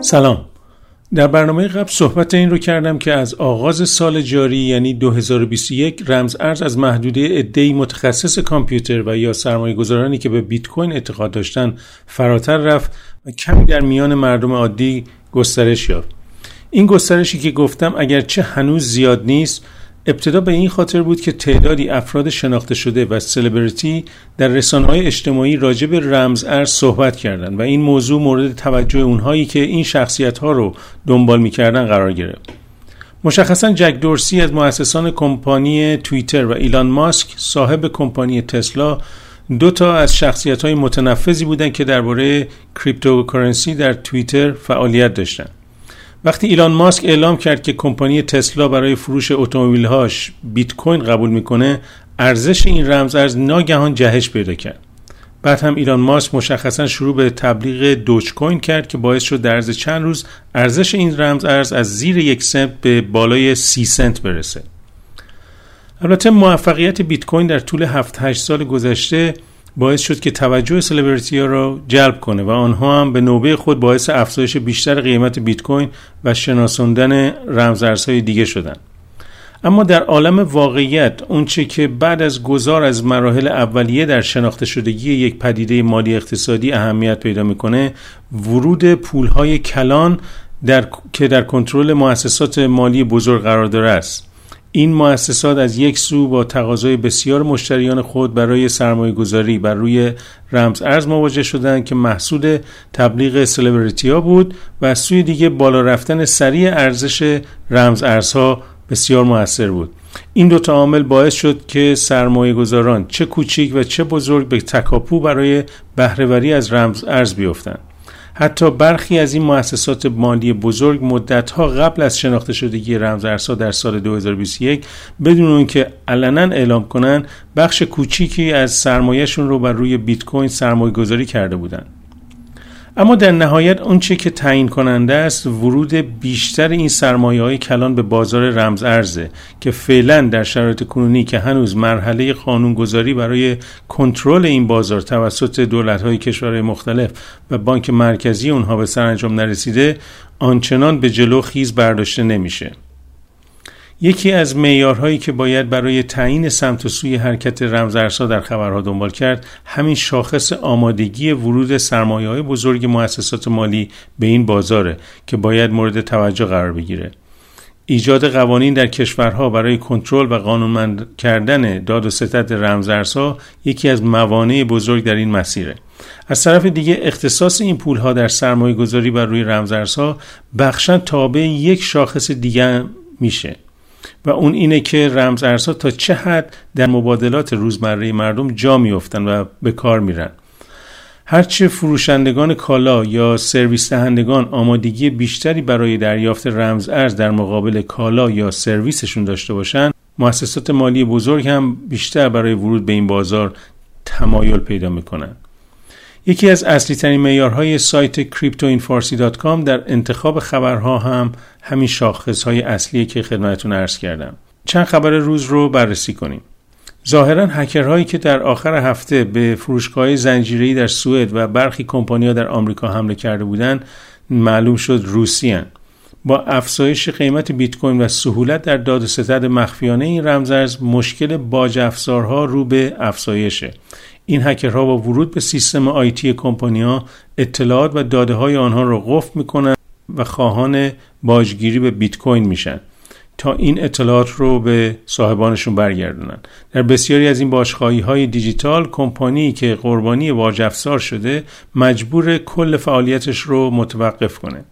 سلام. در برنامه قبل صحبت این رو کردم که از آغاز سال جاری یعنی 2021 رمز ارز از محدوده ادهی متخصص کامپیوتر و یا سرمایه گذارانی که به بیت کوین اعتقاد داشتن فراتر رفت و کمی در میان مردم عادی گسترش یافت. این گسترشی که گفتم اگرچه هنوز زیاد نیست ابتدا به این خاطر بود که تعدادی افراد شناخته شده و سلبریتی در رسانه‌های اجتماعی راجع به رمز ارز صحبت کردند و این موضوع مورد توجه اونهایی که این شخصیت ها رو دنبال می‌کردن قرار گرفت. مشخصا جک دورسی از مؤسسان کمپانی توییتر و ایلان ماسک صاحب کمپانی تسلا دو تا از شخصیت های متنفذی بودند که درباره cryptocurrency در توییتر فعالیت داشتند. وقتی ایلان ماسک اعلام کرد که کمپانی تسلا برای فروش اتومبیل‌هاش بیت کوین قبول می‌کنه ارزش این رمز ارز ناگهان جهش پیدا کرد. بعد هم ایلان ماسک مشخصا شروع به تبلیغ دوج کوین کرد که باعث شد در عرض چند روز ارزش این رمز ارز از زیر یک سنت به بالای سی سنت برسه. البته موفقیت بیت کوین در طول 7 8 سال گذشته باعث شد که توجه سلبریتی ها را جلب کنه و آنها هم به نوبه خود باعث افزایش بیشتر قیمت بیت کوین و شناساندن رمزارزهای دیگه شدند. اما در عالم واقعیت اونچه که بعد از گذار از مراحل اولیه در شناخته شدگی یک پدیده مالی اقتصادی اهمیت پیدا می‌کنه ورود پولهای کلان در که در کنترل مؤسسات مالی بزرگ قرار داره است این مؤسسات از یک سو با تقاضای بسیار مشتریان خود برای سرمایه گذاری بر روی رمز ارز مواجه شدند که محصول تبلیغ سلبریتی ها بود و از سوی دیگه بالا رفتن سریع ارزش رمز ارزها بسیار موثر بود. این دو عامل باعث شد که سرمایه گذاران چه کوچیک و چه بزرگ به تکاپو برای بهرهوری از رمز ارز بیفتند. حتی برخی از این مؤسسات مالی بزرگ مدتها قبل از شناخته شدگی رمزارزها در سال 2021 بدون اون که علنا اعلام کنند بخش کوچیکی از سرمایهشون رو بر روی بیت کوین سرمایه گذاری کرده بودند. اما در نهایت اونچه که تعیین کننده است ورود بیشتر این سرمایه های کلان به بازار رمز ارزه که فعلا در شرایط کنونی که هنوز مرحله قانونگذاری برای کنترل این بازار توسط دولت های کشورهای مختلف و بانک مرکزی اونها به سرانجام نرسیده آنچنان به جلو خیز برداشته نمیشه. یکی از معیارهایی که باید برای تعیین سمت و سوی حرکت رمزارزها در خبرها دنبال کرد همین شاخص آمادگی ورود سرمایه های بزرگ مؤسسات مالی به این بازاره که باید مورد توجه قرار بگیره. ایجاد قوانین در کشورها برای کنترل و قانونمند کردن داد و ستد رمزارزها یکی از موانع بزرگ در این مسیره. از طرف دیگه اختصاص این پولها در سرمایه گذاری بر روی رمزارزها بخشا تابع یک شاخص دیگه میشه. و اون اینه که رمز ارزها تا چه حد در مبادلات روزمره مردم جا میافتن و به کار میرن. هرچه فروشندگان کالا یا سرویس دهندگان آمادگی بیشتری برای دریافت رمز ارز در مقابل کالا یا سرویسشون داشته باشند مؤسسات مالی بزرگ هم بیشتر برای ورود به این بازار تمایل پیدا می‌کنن. یکی از اصلی ترین معیارهای سایت cryptoinfarsi.com در انتخاب خبرها هم همین شاخص های اصلیه که خدمتتون عرض کردم. چند خبر روز رو بررسی کنیم. ظاهرا هکرهایی که در آخر هفته به فروشگاه زنجیره‌ای در سوئد و برخی کمپانی‌ها در آمریکا حمله کرده بودند معلوم شد روسی با افزایش قیمت بیت کوین و سهولت در داد و ستد مخفیانه این رمزارز مشکل باج افزارها رو به افزایشه. این هکرها با ورود به سیستم آیتی کمپانی‌ها اطلاعات و داده های آنها را قفل می‌کنند و خواهان باجگیری به بیت کوین میشن تا این اطلاعات رو به صاحبانشون برگردونن. در بسیاری از این باشخواهی های دیجیتال کمپانی که قربانی واج شده مجبور کل فعالیتش رو متوقف کنه.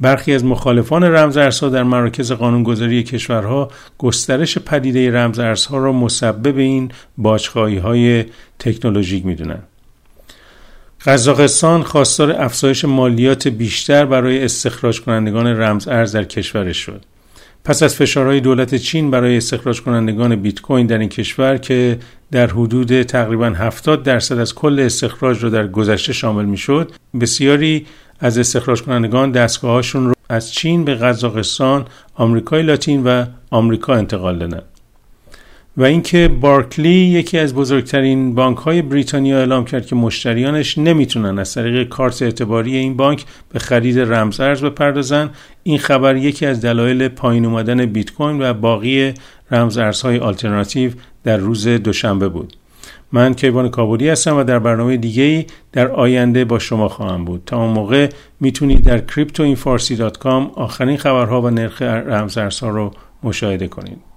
برخی از مخالفان رمزارزها در مراکز قانونگذاری کشورها گسترش پدیده رمزارزها را مسبب این باجخواهی های تکنولوژیک می‌دونند قزاقستان خواستار افزایش مالیات بیشتر برای استخراج کنندگان رمز ارز در کشورش شد. پس از فشارهای دولت چین برای استخراج کنندگان بیت کوین در این کشور که در حدود تقریبا 70 درصد از کل استخراج را در گذشته شامل می‌شد، بسیاری از استخراج کنندگان دستگاهاشون رو از چین به قزاقستان، آمریکای لاتین و آمریکا انتقال دادند. و اینکه بارکلی یکی از بزرگترین بانک های بریتانیا اعلام کرد که مشتریانش نمی‌تونن از طریق کارت اعتباری این بانک به خرید رمزارز بپردازن این خبر یکی از دلایل پایین اومدن بیت کوین و باقی رمزارزهای آلترناتیو در روز دوشنبه بود من کیوان کابولی هستم و در برنامه دیگه در آینده با شما خواهم بود. تا اون موقع می‌تونید در cryptoinfarsi.com آخرین خبرها و نرخ رمزارزها رو مشاهده کنید.